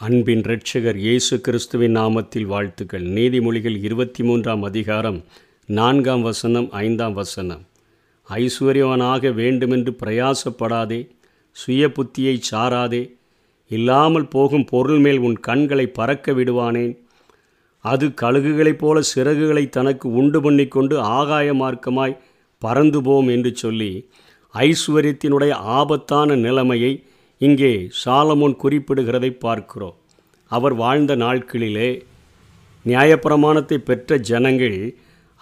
அன்பின் இரட்சகர் இயேசு கிறிஸ்துவின் நாமத்தில் வாழ்த்துக்கள். நீதிமொழிகள் இருபத்தி மூன்றாம் அதிகாரம் நான்காம் வசனம் ஐந்தாம் வசனம். ஐஸ்வர்யவனாக வேண்டுமென்று பிரயாசப்படாதே சுய புத்தியை சாராதே இல்லாமல் போகும் பொருள் மேல் உன் கண்களை பறக்க விடுவானேன் அது கழுகுகளைப் போல சிறகுகளை தனக்கு உண்டு பண்ணிக்கொண்டு ஆகாய மார்க்கமாய் பறந்து போம் என்று சொல்லி ஐஸ்வர்யத்தினுடைய ஆபத்தான நிலைமையை இங்கே சாலமோன் குறிப்பிடுகிறதை பார்க்கிறோம். அவர் வாழ்ந்த நாட்களிலே நியாயப்பிரமாணத்தை பெற்ற ஜனங்கள்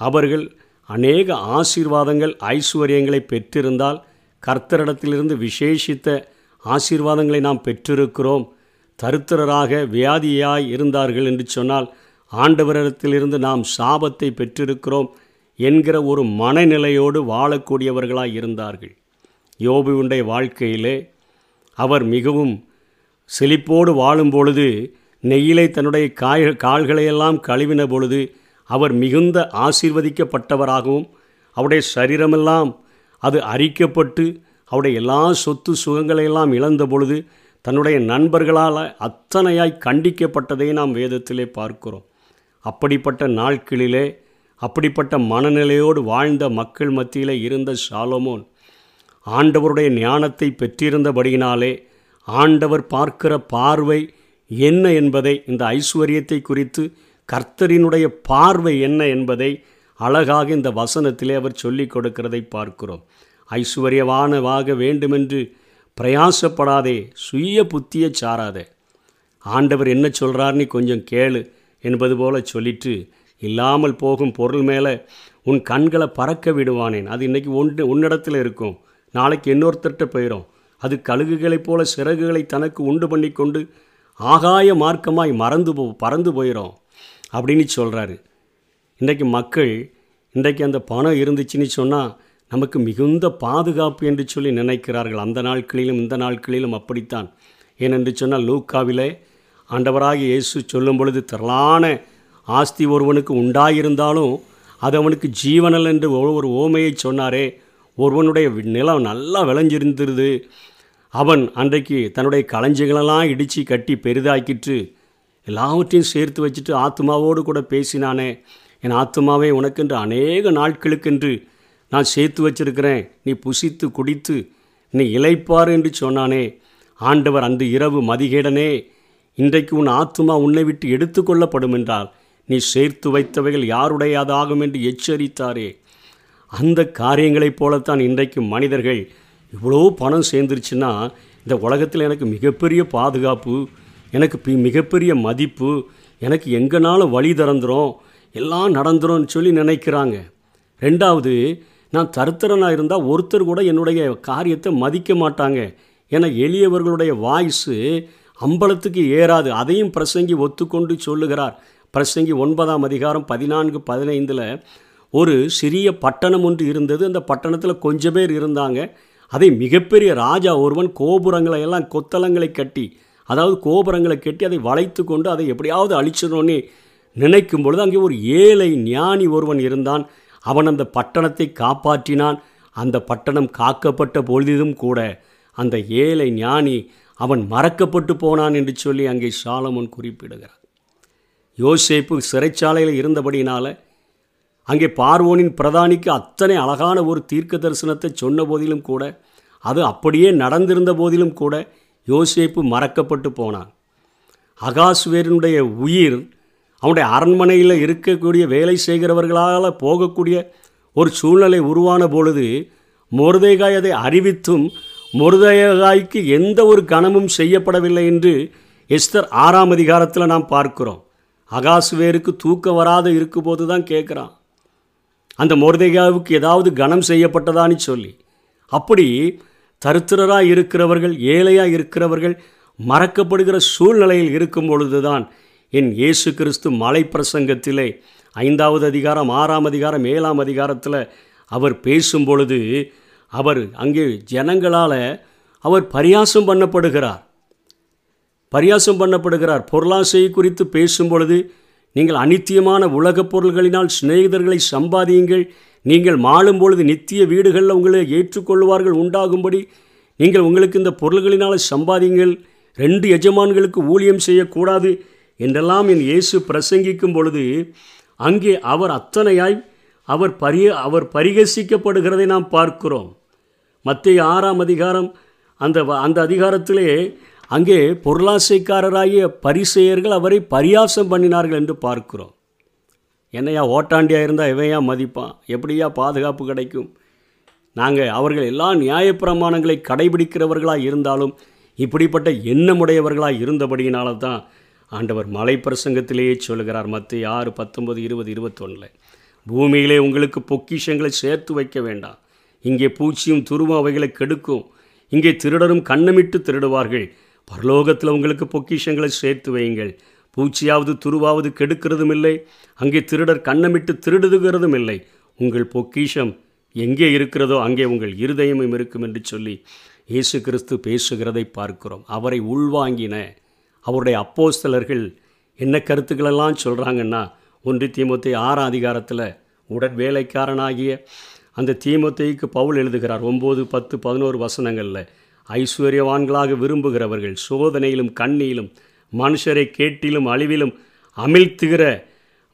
அவர்கள் அநேக ஆசீர்வாதங்கள் ஐஸ்வர்யங்களை பெற்றிருந்தால் கர்த்தரிடத்திலிருந்து விசேஷித்த ஆசீர்வாதங்களை நாம் பெற்றிருக்கிறோம். தருத்திரராக வியாதியாய் இருந்தார்கள் என்று சொன்னால் ஆண்டவரிடத்திலிருந்து நாம் சாபத்தை பெற்றிருக்கிறோம் என்கிற ஒரு மனநிலையோடு வாழக்கூடியவர்களாய் இருந்தார்கள். யோபுவுடைய வாழ்க்கையிலே அவர் மிகவும் செழிப்போடு வாழும் பொழுது நெய்யிலை தன்னுடைய காய் கால்களையெல்லாம் கழுவின பொழுது அவர் மிகுந்த ஆசீர்வதிக்கப்பட்டவராகவும் அவருடைய சரீரமெல்லாம் அது அரிக்கப்பட்டு அவருடைய எல்லா சொத்து சுகங்களையெல்லாம் இழந்த பொழுது தன்னுடைய நண்பர்களால் அத்தனையாய் கண்டிக்கப்பட்டதை நாம் வேதத்திலே பார்க்கிறோம். அப்படிப்பட்ட நாட்களிலே அப்படிப்பட்ட மனநிலையோடு வாழ்ந்த மக்கள் மத்தியிலே இருந்த சாலமோன் ஆண்டவருடைய ஞானத்தை பெற்றிருந்தபடியினாலே ஆண்டவர் பார்க்கிற பார்வை என்ன என்பதை இந்த ஐஸ்வர்யத்தை குறித்து கர்த்தரினுடைய பார்வை என்ன என்பதை அழகாக இந்த வசனத்திலே அவர் சொல்லிக் கொடுக்கிறதை பார்க்கிறோம். ஐஸ்வர்யவானவாக வேண்டுமென்று பிரயாசப்படாதே சுய புத்தியை சாராதே. ஆண்டவர் என்ன சொல்கிறார் நீ கொஞ்சம் கேளு என்பது போல சொல்லிட்டு இல்லாமல் போகும் பொருள் மேலே உன் கண்களை பறக்க விடுவானேன். அது இன்றைக்கி ஒன்று உன்னிடத்தில் இருக்கும். நாளைக்கு இன்னொருத்தர்கிட்ட போயிடும் அது கழுகுகளைப் போல சிறகுகளை தனக்கு உண்டு பண்ணி கொண்டு ஆகாய மார்க்கமாய் மறந்து போ பறந்து போயிடும் அப்படின்னு சொல்கிறாரு இன்றைக்கு மக்கள் இன்றைக்கு அந்த பணம் இருந்துச்சுன்னு சொன்னால் நமக்கு மிகுந்த பாதுகாப்பு என்று சொல்லி நினைக்கிறார்கள். அந்த நாட்களிலும் இந்த நாட்களிலும் அப்படித்தான். ஏனென்று சொன்னால் லூக்காவிலே ஆண்டவராக இயேசு சொல்லும் பொழுது திரளான ஆஸ்தி ஒருவனுக்கு உண்டாயிருந்தாலும் அது அவனுக்கு ஜீவனல் என்று ஒரு ஓமையை சொன்னாரே. ஒருவனுடைய நிலம் நல்லா விளைஞ்சிருந்துருது. அவன் அன்றைக்கு தன்னுடைய களஞ்சிகளெல்லாம் இடித்து கட்டி பெரிதாக்கிட்டு எல்லாவற்றையும் சேர்த்து வச்சுட்டு ஆத்மாவோடு கூட பேசினானே. என் ஆத்மாவே உனக்கென்று அநேக நாட்களுக்கென்று நான் சேர்த்து வச்சிருக்கிறேன். நீ புசித்து குடித்து நீ இழைப்பார் என்று சொன்னானே. ஆண்டவர் அந்த இரவு மதிகேடனே இன்றைக்கு உன் ஆத்மா உன்னை விட்டு எடுத்துக்கொள்ளப்படும் என்றால் நீ சேர்த்து வைத்தவைகள் யாருடையதாகும் என்று எச்சரித்தாரே. அந்த காரியங்களைப் போலத்தான் இன்றைக்கு மனிதர்கள் இவ்வளோ பணம் சேர்ந்துருச்சுன்னா இந்த உலகத்தில் எனக்கு மிகப்பெரிய பாதுகாப்பு எனக்கு பி மிகப்பெரிய மதிப்பு எனக்கு எங்கேனாலும் வழி திறந்துரும் எல்லாம் நடந்துரும்னு சொல்லி நினைக்கிறாங்க. ரெண்டாவது நான் தருத்தரனாக இருந்தால் ஒருத்தர் கூட என்னுடைய காரியத்தை மதிக்க மாட்டாங்க. ஏன்னா எளியவர்களுடைய வாய்ஸு அம்பலத்துக்கு ஏறாது. அதையும் பிரசங்கி ஒத்துக்கொண்டு சொல்லுகிறார். பிரசங்கி ஒன்பதாம் அதிகாரம் பதினான்கு பதினைந்தில் ஒரு சிறிய பட்டணம் ஒன்று இருந்தது. அந்த பட்டணத்தில் கொஞ்சம் பேர் இருந்தாங்க. அதை மிகப்பெரிய ராஜா ஒருவன் கோபுரங்களை எல்லாம் கொத்தளங்களை கட்டி அதாவது கோபுரங்களை கட்டி அதை வளைத்து கொண்டு அதை எப்படியாவது அழிச்சிடணும்னு நினைக்கும் பொழுது அங்கே ஒரு ஏழை ஞானி ஒருவன் இருந்தான். அவன் அந்த பட்டணத்தை காப்பாற்றினான். அந்த பட்டணம் காக்கப்பட்ட பொழுதிலும் கூட அந்த ஏழை ஞானி அவன் மறக்கப்பட்டு போனான் என்று சொல்லி அங்கே சாலமன் குறிப்பிடுகிறார் யோசேப்பு சிறைச்சாலையில் இருந்தபடினால் அங்கே பார்வோனின் பிரதானிக்கு அத்தனை அழகான ஒரு தீர்க்க தரிசனத்தை சொன்ன போதிலும் கூட அது அப்படியே நடந்திருந்த போதிலும் கூட யோசேப்பு மறக்கப்பட்டு போனான். அகாஸ்வேரனுடைய உயிர் அவனுடைய அரண்மனையில் இருக்கக்கூடிய வேலை செய்கிறவர்களால் போகக்கூடிய ஒரு சூழ்நிலை உருவான பொழுது மொருதேகாய் அதை அறிவித்தும் மொருதேகாய்க்கு எந்த ஒரு கணமும் செய்யப்படவில்லை என்று எஸ்தர் ஆறாம் அதிகாரத்தில் நாம் பார்க்கிறோம். அகாசுவேருக்கு தூக்கம் வராத இருக்கும்போது தான் கேட்குறான். அந்த மோர்தேகாவுக்கு ஏதாவது கனம் செய்யப்பட்டதான்னு சொல்லி அப்படி தருத்திரராக இருக்கிறவர்கள் ஏழையாக இருக்கிறவர்கள் மறக்கப்படுகிற சூழ்நிலையில் இருக்கும் பொழுதுதான் என் இயேசு கிறிஸ்து மலை பிரசங்கத்திலே ஐந்தாவது அதிகாரம் ஆறாம் அதிகாரம் ஏழாம் அதிகாரத்தில் அவர் பேசும் பொழுது அவர் அங்கே ஜனங்களால் அவர் பரியாசம் பண்ணப்படுகிறார். பரியாசம் பண்ணப்படுகிறார். பொருளாசை குறித்து பேசும் பொழுது நீங்கள் அனித்தியமான உலகப் பொருள்களினால் சிநேகிதர்களை சம்பாதியுங்கள். நீங்கள் மாளும் பொழுது நித்திய வீடுகளில் உங்களை ஏற்றுக்கொள்வார்கள் உண்டாகும்படி நீங்கள் உங்களுக்கு இந்த பொருள்களினால் சம்பாதியுங்கள். ரெண்டு எஜமான்களுக்கு ஊழியம் செய்யக்கூடாது என்றெல்லாம் என் இயேசு பிரசங்கிக்கும் பொழுது அங்கே அவர் அத்தனையாய் அவர் பரிய அவர் பரிகசிக்கப்படுகிறதை நாம் பார்க்கிறோம். மத்திய ஆறாம் அதிகாரம் அந்த வ- அந்த அதிகாரத்திலே அங்கே பொருளாசைக்காரராகிய பரிசெயர்கள் அவரை பரியாசம் பண்ணினார்கள் என்று பார்க்கிறோம். என்னையா ஓட்டாண்டியாக இருந்தால் இவையா மதிப்பான்? எப்படியா பாதுகாப்பு கிடைக்கும்? நாங்கள் அவர்கள் எல்லா நியாயப்பிரமாணங்களை கடைபிடிக்கிறவர்களாக இருந்தாலும் இப்படிப்பட்ட எண்ணமுடையவர்களாக இருந்தபடியினால தான் ஆண்டவர் மலை பிரசங்கத்திலேயே சொல்கிறார் மற்ற ஆறு பத்தொன்பது இருபது இருபத்தொன்னில். பூமியிலே உங்களுக்கு பொக்கிஷங்களை சேர்த்து வைக்க வேண்டாம். இங்கே பூச்சியும் துருவும் அவைகளை கெடுக்கும். இங்கே திருடரும் கண்ணமிட்டு திருடுவார்கள். பரலோகத்தில் உங்களுக்கு பொக்கிஷங்களை சேர்த்து வையுங்கள். பூச்சியாவது துருவாவது கெடுக்கிறதும் இல்லை. அங்கே திருடர் கண்ணமிட்டு திருடுகிறதும் இல்லை. உங்கள் பொக்கிஷம் எங்கே இருக்கிறதோ அங்கே உங்கள் இருதயமும் இருக்கும் என்று சொல்லி இயேசு கிறிஸ்து பேசுகிறதை பார்க்கிறோம். அவரை உள்வாங்கின அவருடைய அப்போஸ்தலர்கள் என்ன கருத்துக்களெல்லாம் சொல்கிறாங்கன்னா ஒன்று தீமத்தை ஆறாம் அதிகாரத்தில் உடற்வேலைக்காரனாகிய அந்த தீமத்தைக்கு பவுல் எழுதுகிறார். ஒம்பது பத்து பதினோரு வசனங்களில் ஐஸ்வர்யவான்களாக விரும்புகிறவர்கள் சோதனையிலும் கண்ணியிலும் மனுஷரை கேட்டிலும் அழிவிலும் அமிழ்த்துகிற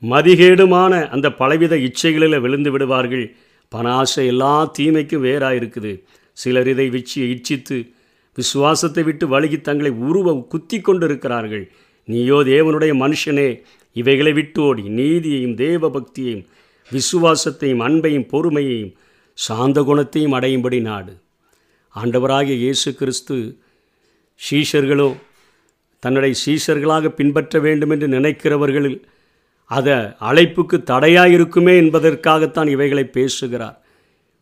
மதிகேடுமான அந்த பலவித இச்சைகளில் விழுந்து விடுவார்கள். பணாசை எல்லா தீமைக்கும் வேறாக இருக்குது சிலர் இதை விச்சி இச்சித்து விசுவாசத்தை விட்டு வழுகி தங்களை உருவ குத்தி கொண்டிருக்கிறார்கள். நீயோ தேவனுடைய மனுஷனே இவைகளை விட்டோடி நீதியையும் தேவ பக்தியையும் விசுவாசத்தையும் அன்பையும் பொறுமையையும் சாந்த குணத்தையும் அடையும்படி நாடு. ஆண்டவராகிய இயேசு கிறிஸ்து சீஷர்களோ தன்னுடைய சீஷர்களாக பின்பற்ற வேண்டும் என்று நினைக்கிறவர்கள் அதை அழைப்புக்கு தடையாக இருக்குமே என்பதற்காகத்தான் இவைகளை பேசுகிறார்.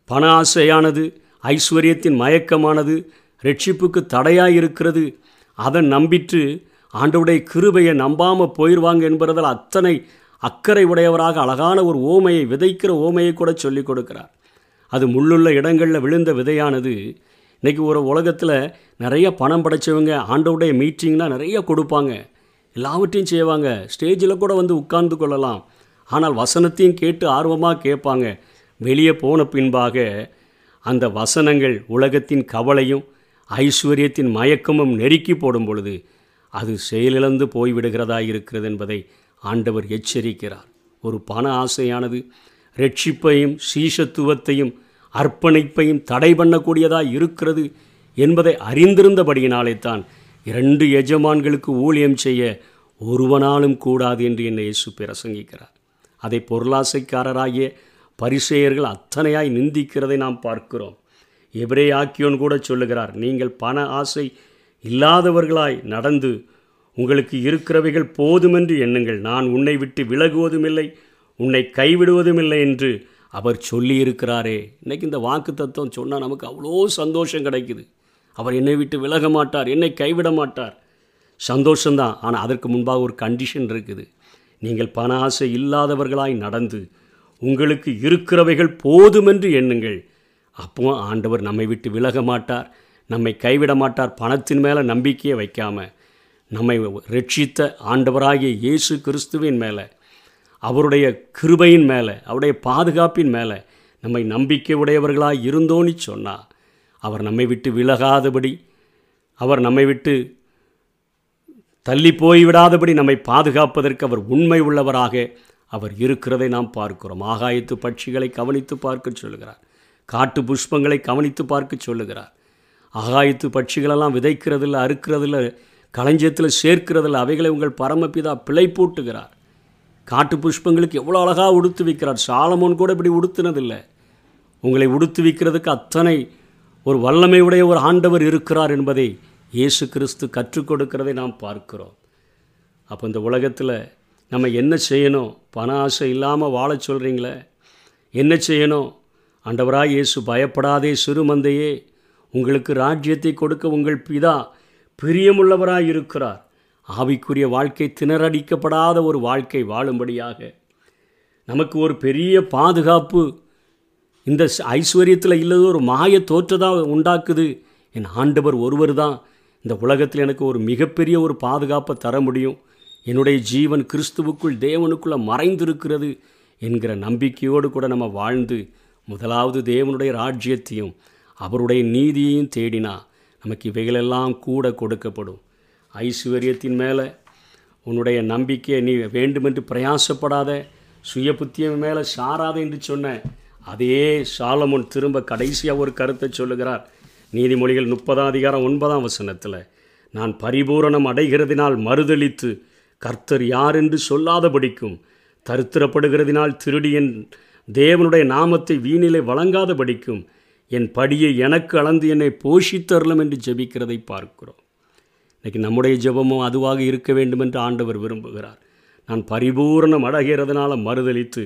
பண ஆசையானது ஐஸ்வர்யத்தின் மயக்கமானது ரட்சிப்புக்கு தடையாக இருக்கிறது அதை நம்பிட்டு ஆண்டவுடைய கிருபையை நம்பாமல் போயிடுவாங்க என்பதால் அத்தனை அக்கறை உடையவராக அழகான ஒரு ஓமையை விதைக்கிற ஓமையை கூட சொல்லிக் கொடுக்கிறார். அது முள்ளுள்ள இடங்களில் விழுந்த விதையானது இன்றைக்கி ஒரு உலகத்தில் நிறைய பணம் படைச்சவங்க ஆண்டவுடைய மீட்டிங்லாம் நிறைய கொடுப்பாங்க. எல்லாவற்றையும் செய்வாங்க. ஸ்டேஜில் கூட வந்து உட்கார்ந்து கொள்ளலாம். ஆனால் வசனத்தையும் கேட்டு ஆர்வமாக கேட்பாங்க. வெளியே போன பின்பாக அந்த வசனங்கள் உலகத்தின் கவலையும் ஐஸ்வர்யத்தின் மயக்கமும் நெருக்கி போடும் பொழுது அது செயலிழந்து போய்விடுகிறதா இருக்கிறது என்பதை ஆண்டவர் எச்சரிக்கிறார். ஒரு பண ஆசையானது ரட்சிப்பையும் சீஷத்துவத்தையும் அர்ப்பணிப்பையும் தடை பண்ணக்கூடியதாக இருக்கிறது என்பதை அறிந்திருந்தபடியினாலே தான் இரண்டு எஜமான்களுக்கு ஊழியம் செய்ய ஒருவனாலும் கூடாது என்று என்னை இயேசு பிரசங்கிக்கிறார். அதை பொருளாசைக்காரராகிய பரிசெயர்கள் அத்தனையாய் நிந்திக்கிறதை நாம் பார்க்கிறோம். எவரே ஆக்கியோன் கூட சொல்லுகிறார் நீங்கள் பண ஆசை இல்லாதவர்களாய் நடந்து உங்களுக்கு இருக்கிறவைகள் போதுமென்று எண்ணுங்கள். நான் உன்னை விட்டு விலகுவதுமில்லை உன்னை கைவிடுவதுமில்லை என்று அவர் சொல்லியிருக்கிறாரே. இன்றைக்கி இந்த வாக்கு தத்துவம் சொன்னால் நமக்கு அவ்வளோ சந்தோஷம் கிடைக்குது. அவர் என்னை விட்டு விலக மாட்டார் என்னை கைவிட மாட்டார். சந்தோஷந்தான் ஆனால் அதற்கு முன்பாக ஒரு கண்டிஷன் இருக்குது. நீங்கள் பண ஆசை இல்லாதவர்களாய் நடந்து உங்களுக்கு இருக்கிறவைகள் போதுமென்று எண்ணுங்கள். அப்போ ஆண்டவர் நம்மை விட்டு விலக மாட்டார் நம்மை கைவிட மாட்டார் பணத்தின் மேலே நம்பிக்கையை வைக்காமல் நம்மை ரட்சித்த ஆண்டவராகிய இயேசு கிறிஸ்துவின் மேலே அவருடைய கிருபையின் மேலே அவருடைய பாதுகாப்பின் மேலே நம்மை நம்பிக்கை உடையவர்களாக இருந்தோன்னு சொன்னால் அவர் நம்மை விட்டு விலகாதபடி அவர் நம்மை விட்டு தள்ளி போய்விடாதபடி நம்மை பாதுகாப்பதற்கு அவர் உண்மை உள்ளவராக அவர் இருக்கிறதை நாம் பார்க்கிறோம். ஆகாயத்து பட்சிகளை கவனித்து பார்க்க சொல்லுகிறார். காட்டு புஷ்பங்களை கவனித்து பார்க்க சொல்லுகிறார். ஆகாயத்து பட்சிகளெல்லாம் விதைக்கிறதில்ல அறுக்கிறதில்ல களஞ்சியத்தில் சேர்க்கிறதில்ல அவைகளை உங்கள் பரமபிதா பிழை பூட்டுகிறார். காட்டு புஷ்பங்களுக்கு எவ்வளோ அழகாக உடுத்து வைக்கிறார். சாலமோன் கூட இப்படி உடுத்தினதில்லை. உங்களை உடுத்து வைக்கிறதுக்கு அத்தனை ஒரு வல்லமை உடைய ஒரு ஆண்டவர் இருக்கிறார் என்பதை இயேசு கிறிஸ்து கற்றுக் கொடுக்கிறதை நாம் பார்க்கிறோம். அப்போ இந்த உலகத்தில் நம்ம என்ன செய்யணும்? பண ஆசை இல்லாமல் வாழ சொல்கிறீங்களே என்ன செய்யணும்? ஆண்டவராக இயேசு பயப்படாதே சிறுமந்தையே. உங்களுக்கு ராஜ்யத்தை கொடுக்க உங்கள் பிதா பிரியமுள்ளவராக இருக்கிறார். ஆவிக்குரிய வாழ்க்கை திணறடிக்கப்படாத ஒரு வாழ்க்கை வாழும்படியாக நமக்கு ஒரு பெரிய பாதுகாப்பு இந்த ஐஸ்வர்யத்தில் இல்லாத ஒரு மாய தோற்றதாக உண்டாக்குது. என் ஆண்டவர் ஒருவர் தான் இந்த உலகத்தில் எனக்கு ஒரு மிகப்பெரிய ஒரு பாதுகாப்பை தர முடியும். என்னுடைய ஜீவன் கிறிஸ்துவுக்குள் தேவனுக்குள்ளே மறைந்திருக்கிறது என்கிற நம்பிக்கையோடு கூட நம்ம வாழ்ந்து முதலாவது தேவனுடைய ராஜ்யத்தையும் அவருடைய நீதியையும் தேடினா நமக்கு இவைகளெல்லாம் கூட கொடுக்கப்படும். ஐஸ்வர்யத்தின் மேலே. உன்னுடைய நம்பிக்கையை நீ வேண்டுமென்று பிரயாசப்படாத. சுய புத்தியம் மேலே சாராத என்று சொன்ன அதே சாலமுன் திரும்ப கடைசியாக ஒரு கருத்தை சொல்லுகிறார். நீதிமொழிகள் முப்பதாம் அதிகாரம் ஒன்பதாம் வசனத்தில் நான் பரிபூரணம் அடைகிறதினால் மறுதளித்து கர்த்தர் யார் என்று சொல்லாதபடிக்கும் தருத்திரப்படுகிறதினால் திருடியன் தேவனுடைய நாமத்தை வீணிலே வழங்காதபடிக்கும் என் படியை எனக்கு அளந்து என்னை போஷித்தரலும் என்று ஜெபிக்கிறதை பார்க்கிறோம். இன்றைக்கி நம்முடைய ஜெபமும் அதுவாக இருக்க வேண்டும் என்று ஆண்டவர் விரும்புகிறார். நான் பரிபூரணம் அடைகிறதுனால மறுதளித்து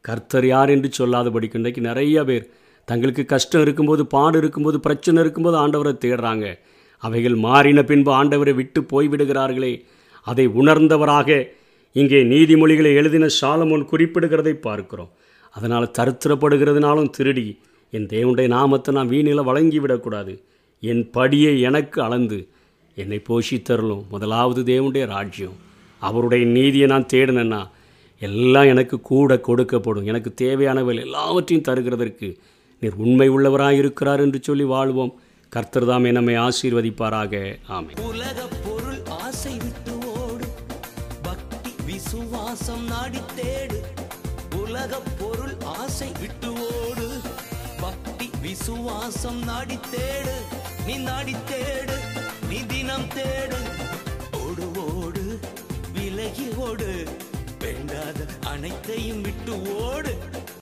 கர்த்தர் யார் என்று சொல்லாதபடிக்கும் இன்றைக்கி நிறைய பேர் தங்களுக்கு கஷ்டம் இருக்கும்போது பாடு இருக்கும்போது பிரச்சனை இருக்கும்போது ஆண்டவரை தேடுறாங்க. அவைகள் மாறின பின்பு ஆண்டவரை விட்டு போய்விடுகிறார்களே. அதை உணர்ந்தவராக இங்கே நீதிமொழிகளை எழுதின சாலமோன் குறிப்பிடுகிறதை பார்க்கிறோம். அதனால் தருத்திரப்படுகிறதுனாலும் திருடி என் தேவனுடைய நாமத்தை நான் வீணில் வழங்கிவிடக்கூடாது. என் படியை எனக்கு அளந்து என்னை போஷித்தரலும் முதலாவது தேவனுடைய ராஜ்யம். அவருடைய நீதியை நான் தேடினேன்னா எல்லாம் எனக்கு கூட கொடுக்கப்படும். எனக்கு தேவையானவர்கள் எல்லாவற்றையும் தருகிறதற்கு நீர் உண்மை உள்ளவராக இருக்கிறார் என்று சொல்லி வாழ்வோம். கர்த்தர் தாமே நம்மை ஆசீர்வதிப்பாராக. ஆமை உலக பொருள் ஆசை விட்டு ஓடு. பக்தி விசுவாசம் நாடி தேடு. உலக பொருள் ஆசை விட்டு ஓடு. பக்தி விசுவாசம் நாடி தேடு. நீ நாடி தேடு. நீ தினம் தேடு. ஓடு ஓடு விலகி ஓடு. வேண்டாத அனைத்தையும் விட்டு ஓடு.